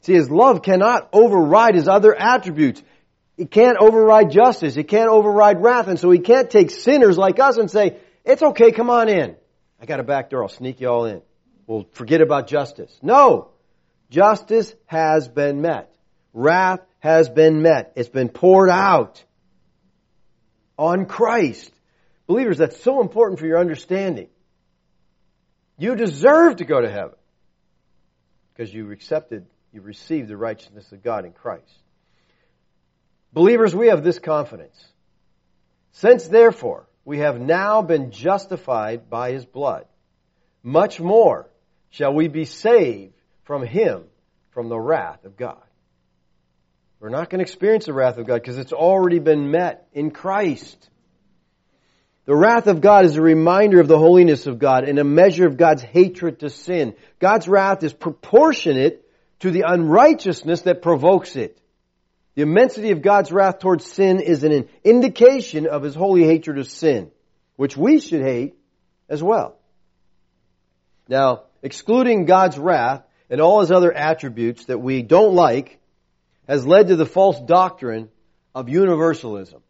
See, His love cannot override His other attributes. It can't override justice. It can't override wrath. And so He can't take sinners like us and say, it's okay, come on in. I got a back door, I'll sneak you all in. We'll forget about justice. No! Justice has been met. Wrath has been met. It's been poured out on Christ. Believers, that's so important for your understanding. You deserve to go to heaven because you accepted, you received the righteousness of God in Christ. Believers, we have this confidence. Since therefore we have now been justified by his blood, much more shall we be saved from him from the wrath of God. We're not going to experience the wrath of God because it's already been met in Christ. The wrath of God is a reminder of the holiness of God and a measure of God's hatred to sin. God's wrath is proportionate to the unrighteousness that provokes it. The immensity of God's wrath towards sin is an indication of His holy hatred of sin, which we should hate as well. Now, excluding God's wrath and all His other attributes that we don't like has led to the false doctrine of universalism.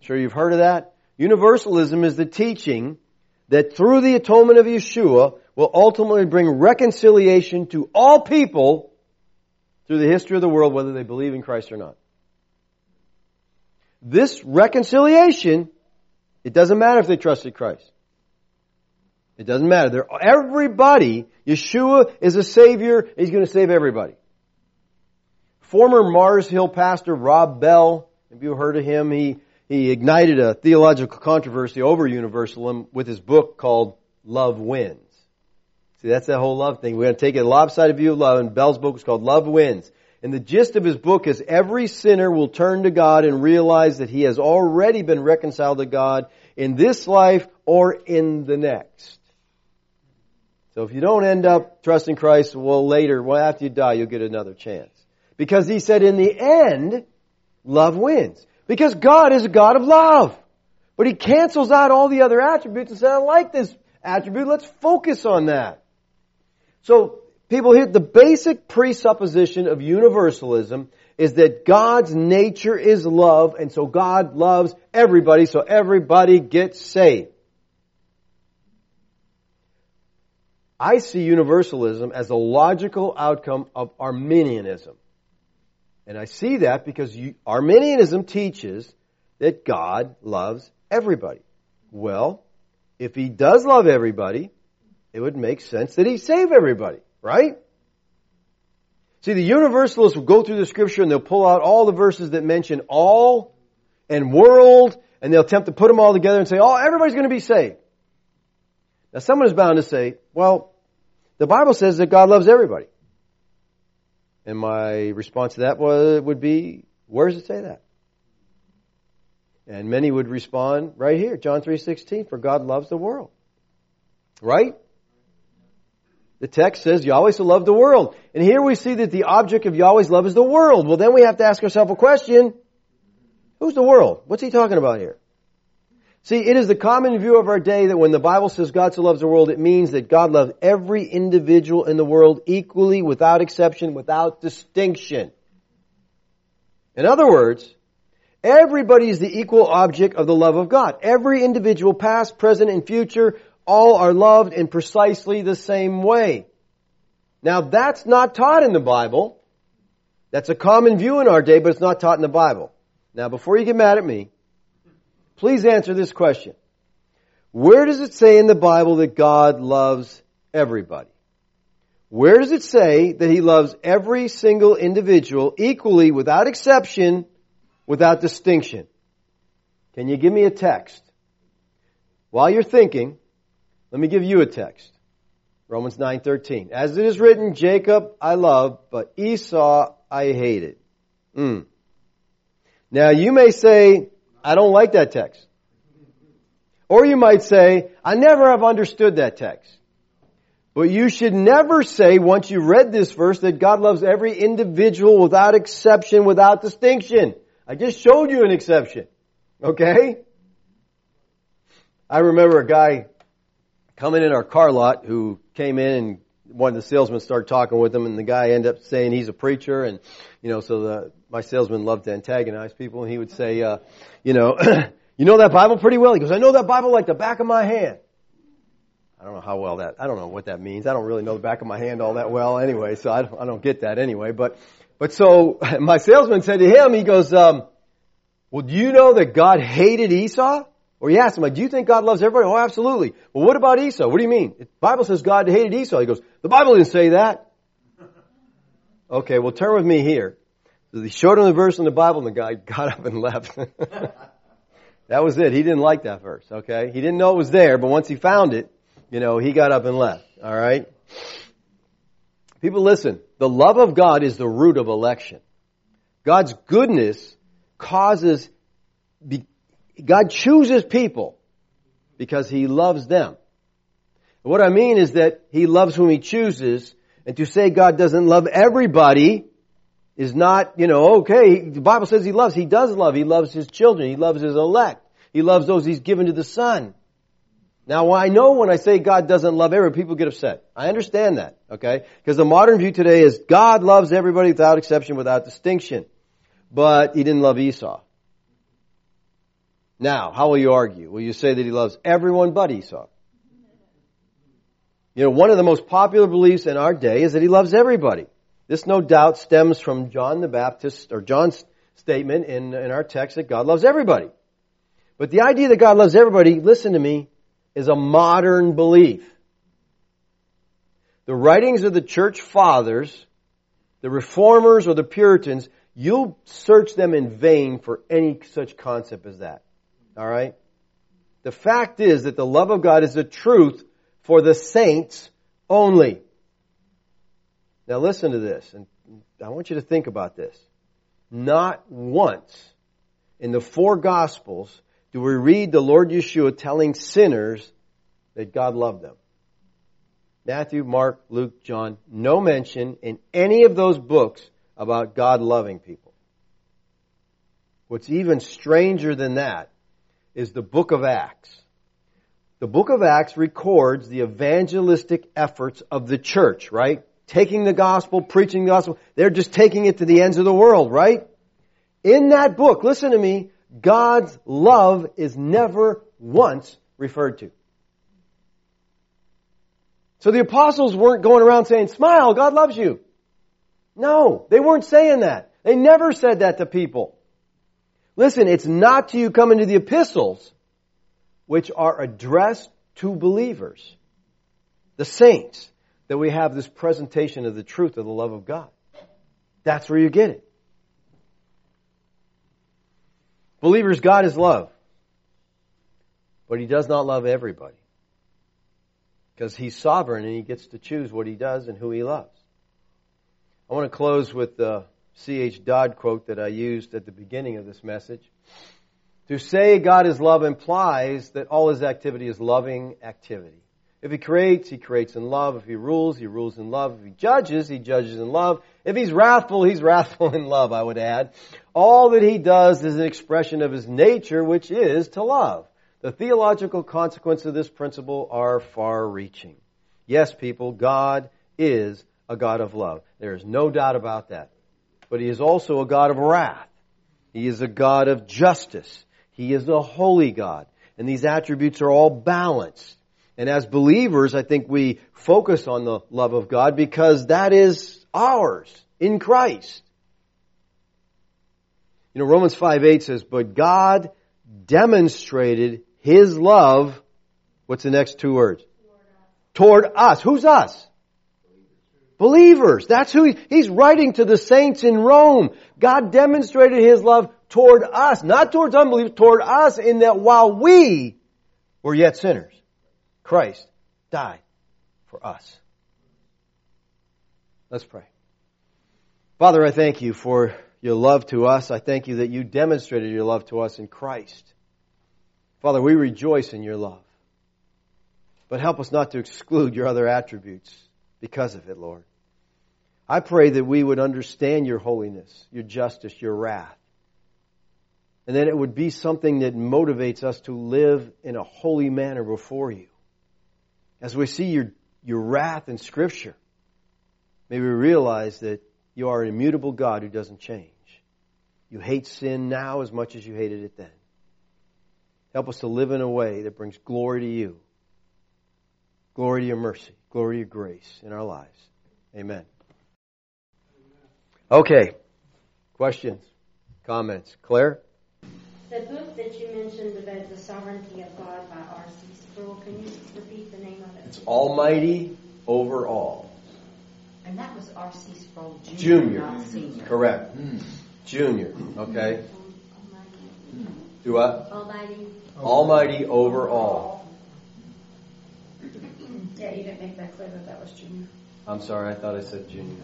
Sure you've heard of that? Universalism is the teaching that through the atonement of Yeshua will ultimately bring reconciliation to all people through the history of the world, whether they believe in Christ or not. This reconciliation, it doesn't matter if they trusted Christ. It doesn't matter. They're, everybody, Yeshua is a Savior, He's going to save everybody. Former Mars Hill pastor Rob Bell, have you heard of him? He he ignited a theological controversy over universalism with his book called Love Wins. See, that's that whole love thing. We're going to take a lopsided view of love, and Bell's book is called Love Wins. And the gist of his book is every sinner will turn to God and realize that he has already been reconciled to God in this life or in the next. So if you don't end up trusting Christ, well later, well after you die, you'll get another chance. Because he said in the end, love wins. Because God is a God of love. But He cancels out all the other attributes and says, I like this attribute, let's focus on that. So, people here, the basic presupposition of universalism is that God's nature is love, and so God loves everybody, so everybody gets saved. I see universalism as a logical outcome of Arminianism. And I see that because you, Arminianism teaches that God loves everybody. Well, if he does love everybody, it would make sense that he save everybody, right? See, the universalists will go through the scripture and they'll pull out all the verses that mention all and world, and they'll attempt to put them all together and say, oh, everybody's going to be saved. Now, someone is bound to say, well, the Bible says that God loves everybody. And my response to that would be, where does it say that? And many would respond right here, John 3.16, for God loves the world. Right? The text says Yahweh so loved the world. And here we see that the object of Yahweh's love is the world. Well then we have to ask ourselves a question. Who's the world? What's he talking about here? See, it is the common view of our day that when the Bible says God so loves the world, it means that God loves every individual in the world equally, without exception, without distinction. In other words, everybody is the equal object of the love of God. Every individual, past, present, and future, all are loved in precisely the same way. Now that's not taught in the Bible. That's a common view in our day, but it's not taught in the Bible. Now before you get mad at me, Please answer this question. Where does it say in the Bible that God loves everybody? Where does it say that He loves every single individual equally, without exception, without distinction? Can you give me a text? While you're thinking, let me give you a text. Romans 9:13. As it is written, Jacob I love, but Esau I hated. Mm. Now you may say, I don't like that text. Or you might say, I never have understood that text. But you should never say, once you read this verse, that God loves every individual without exception, without distinction. I just showed you an exception. Okay? I remember a guy coming in our car lot who came in and one of the salesmen started talking with him and the guy ended up saying he's a preacher and, you know, so the, my salesman loved to antagonize people and he would say, uh, you know, (clears throat) you know that Bible pretty well? He goes, I know that Bible like the back of my hand. I don't know how well that, I don't know what that means. I don't really know the back of my hand all that well anyway, so I don't, I don't get that anyway. But, but so (laughs) my salesman said to him, he goes, um, well, do you know that God hated Esau? Or he asked him, like, do you think God loves everybody? Oh, absolutely. Well, what about Esau? What do you mean? The Bible says God hated Esau. He goes, the Bible didn't say that. (laughs) Okay, well turn with me here. He showed him the verse in the Bible and the guy got up and left. (laughs) that was it. He didn't like that verse, okay? He didn't know it was there, but once he found it, you know, he got up and left. Alright? People listen. The love of God is the root of election. God's goodness causes, God chooses people because He loves them. What I mean is that He loves whom He chooses, and to say God doesn't love everybody is not, you know, okay, the Bible says He loves, He does love, He loves His children, He loves His elect, He loves those He's given to the Son. Now I know when I say God doesn't love everyone, people get upset. I understand that, okay? Because the modern view today is God loves everybody without exception, without distinction. But He didn't love Esau. Now, how will you argue? Will you say that He loves everyone but Esau? You know, one of the most popular beliefs in our day is that He loves everybody. This no doubt stems from John the Baptist, or John's statement in, in our text that God loves everybody. But the idea that God loves everybody, listen to me, is a modern belief. The writings of the church fathers, the reformers or the Puritans, you'll search them in vain for any such concept as that. Alright? The fact is that the love of God is the truth for the saints only. Now listen to this, and I want you to think about this. Not once in the four Gospels do we read the Lord Yeshua telling sinners that God loved them. Matthew, Mark, Luke, John, no mention in any of those books about God loving people. What's even stranger than that is the book of Acts. The book of Acts records the evangelistic efforts of the church, right? Taking the gospel, preaching the gospel. They're just taking it to the ends of the world, right? In that book, listen to me, God's love is never once referred to. So the apostles weren't going around saying, smile, God loves you. No, they weren't saying that. They never said that to people. Listen, it's not to you coming to the epistles, which are addressed to believers, the saints that we have this presentation of the truth of the love of God. That's where you get it. Believers, God is love. But He does not love everybody. Because He's sovereign and He gets to choose what He does and who He loves. I want to close with the C.H. Dodd quote that I used at the beginning of this message. To say God is love implies that all His activity is loving activity. If he creates, he creates in love. If he rules, he rules in love. If he judges, he judges in love. If he's wrathful, he's (laughs) wrathful in love, I would add. All that he does is an expression of his nature, which is to love. The theological consequences of this principle are far reaching. Yes, people, God is a God of love. There is no doubt about that. But he is also a God of wrath. He is a God of justice. He is a holy God. And these attributes are all balanced. And as believers, I think we focus on the love of God because that is ours in Christ. You know, Romans 5 8 says, But God demonstrated His love. What's the next two words? Toward us. Who's us? Believers. That's who he, he's writing to the saints in Rome. God demonstrated His love toward us, not towards unbelievers, toward us in that while we were yet sinners. Christ died for us. Let's pray. Father, I thank you for your love to us. I thank you that you demonstrated your love to us in Christ. Father, we rejoice in your love. But help us not to exclude your other attributes because of it, Lord. I pray that we would understand your holiness, your justice, your wrath. And that it would be something that motivates us to live in a holy manner before you. As we see your, your wrath in Scripture, may we realize that you are an immutable God who doesn't change. You hate sin now as much as you hated it then. Help us to live in a way that brings glory to you, glory to your mercy, glory to your grace in our lives. Amen. Okay. Questions? Comments? Claire? The book that you mentioned about the sovereignty of God by R.C. Sproul, can you repeat the name of it? It's Almighty over all. And that was R.C. Sproul Jr., Junior. not Senior. Correct. Hmm. Junior. Okay. Do what? Almighty. Almighty over all. Yeah, you didn't make that clear that that was Junior. I'm sorry, I thought I said Junior.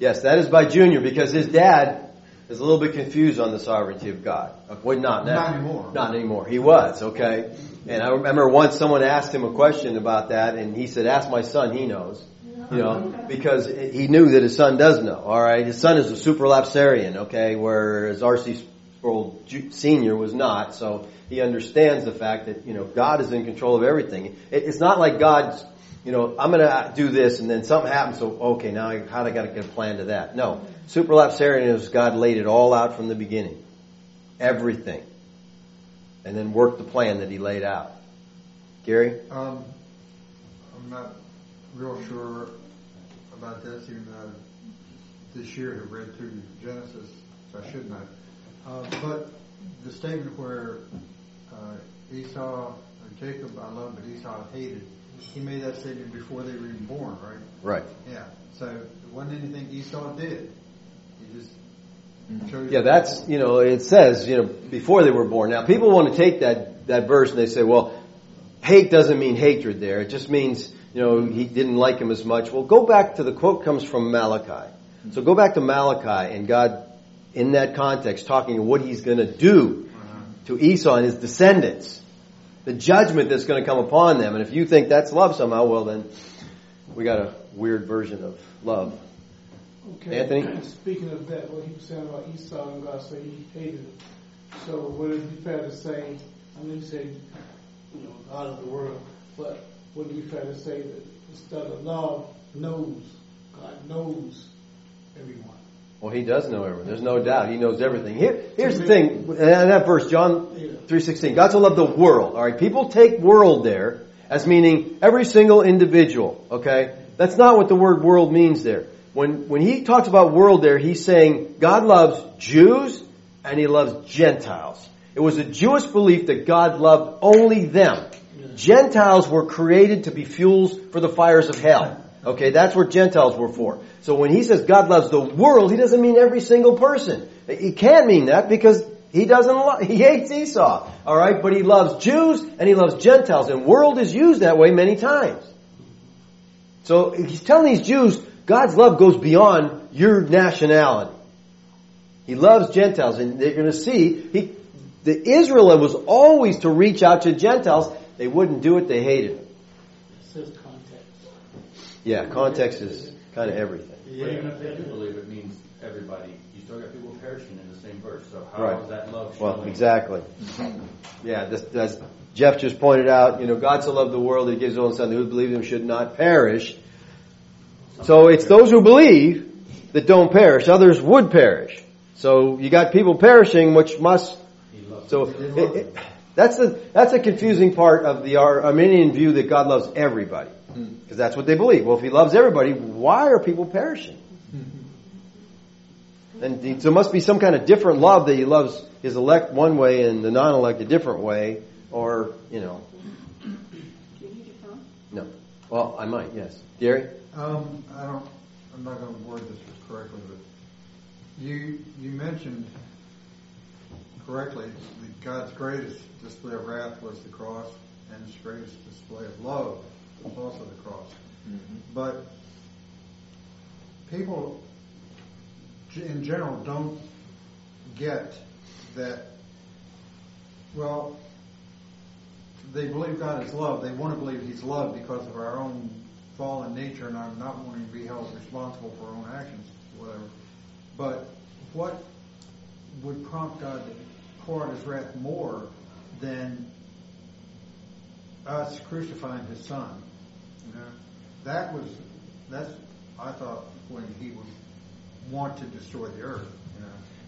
Yes, that is by Junior because his dad is a little bit confused on the sovereignty of God. Well, not now. Not anymore. Not anymore. He was, okay? And I remember once someone asked him a question about that, and he said, ask my son, he knows. You know, because he knew that his son does know, alright? His son is a supralapsarian, okay? Whereas R.C. Sproul Sr. was not, so he understands the fact that, you know, God is in control of everything. It's not like God's, you know, I'm gonna do this and then something happens, so okay, now I, how do I gotta get a plan to that? No. Supralapsarian is God laid it all out from the beginning. Everything. And then worked the plan that he laid out. Gary? Um, I'm not real sure about this, even though this year have read through Genesis, so I should know. Uh, but the statement where uh, Esau or Jacob I love, but Esau hated, he made that statement before they were even born, right? Right. Yeah. So it wasn't anything Esau did. He just chose. Yeah, that's, you know, it says, you know, before they were born. Now, people want to take that, that verse and they say, well, hate doesn't mean hatred there. It just means, you know, he didn't like him as much. Well, go back to the quote comes from Malachi. So go back to Malachi and God, in that context, talking of what he's going to do to Esau and his descendants. The judgment that's going to come upon them. And if you think that's love somehow, well then, we got a weird version of love. Okay. Anthony? Speaking of that, what he was saying about Esau and God said he hated him. So would it be fair to say, I mean, you say, you know, God of the world, but would it be fair to say that instead of love, knows, God knows everyone? Well, he does know everyone. There's no doubt. He knows everything. Here, here's the thing. In that verse, John 3.16, God so loved the world. All right. People take world there as meaning every single individual. Okay. That's not what the word world means there. When, when he talks about world there, he's saying God loves Jews and he loves Gentiles. It was a Jewish belief that God loved only them. Gentiles were created to be fuels for the fires of hell. Okay, that's what Gentiles were for. So when he says God loves the world, he doesn't mean every single person. He can't mean that because he doesn't lo- (laughs) he hates Esau. All right, but he loves Jews and he loves Gentiles and world is used that way many times. So he's telling these Jews God's love goes beyond your nationality. He loves Gentiles and they're going to see he the Israel was always to reach out to Gentiles. They wouldn't do it, they hated him. It says context. Yeah, context is kind of everything. But even if they do believe it means everybody, you still got people perishing in the same verse. So how Right. is that love Well, showing? exactly. Yeah, this, as Jeff just pointed out, you know, God so loved the world that he gives his only son, who believes him should not perish. So it's those who believe that don't perish. Others would perish. So you got people perishing, which must. So it, it, that's the that's a confusing part of the Ar- Arminian view that God loves everybody, hmm. because that's what they believe. Well, if He loves everybody, why are people perishing? Hmm. And the- so there must be some kind of different love that He loves His elect one way and the non-elect a different way, or you know. No. Well, I might. Yes, Gary. Um, I don't, I'm not going to word this correctly, but you, you mentioned correctly that God's greatest display of wrath was the cross, and His greatest display of love was also the cross. But people, in general, don't get that. Well, they believe God is love. They want to believe He's love because of our own fallen nature and I'm not wanting to be held responsible for our own actions, whatever. But what would prompt God to pour out His wrath more than us crucifying His Son? You know, that was that's I thought when He would want to destroy the earth.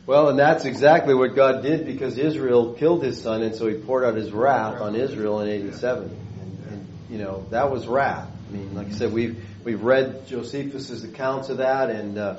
Well, and that's exactly what God did because Israel killed his son, and so he poured out his wrath on Israel in 87. And, and you know, that was wrath. I mean, like I said, we've, we've read Josephus's accounts of that, and, uh,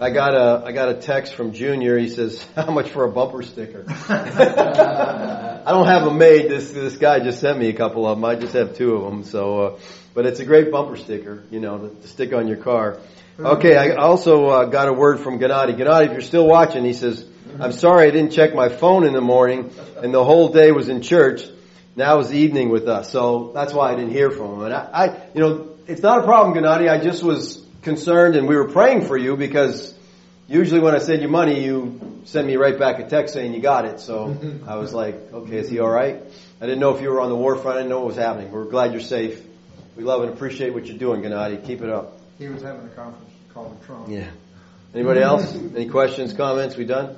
I got a, I got a text from Junior. He says, (laughs) how much for a bumper sticker? (laughs) I don't have them made. This, this guy just sent me a couple of them. I just have two of them. So, uh, but it's a great bumper sticker, you know, to, to stick on your car. Okay, I also uh, got a word from Gennady. Gennady, if you're still watching, he says, I'm sorry I didn't check my phone in the morning and the whole day was in church. Now is evening with us. So that's why I didn't hear from him. And I, I you know, it's not a problem, Gennady. I just was concerned and we were praying for you because usually when I send you money, you send me right back a text saying you got it. So (laughs) I was like, okay, is he all right? I didn't know if you were on the war front. I didn't know what was happening. We're glad you're safe. We love and appreciate what you're doing, Gennady. Keep it up. He was having a conference call with Trump. Yeah. Anybody else? Any questions, comments? We done?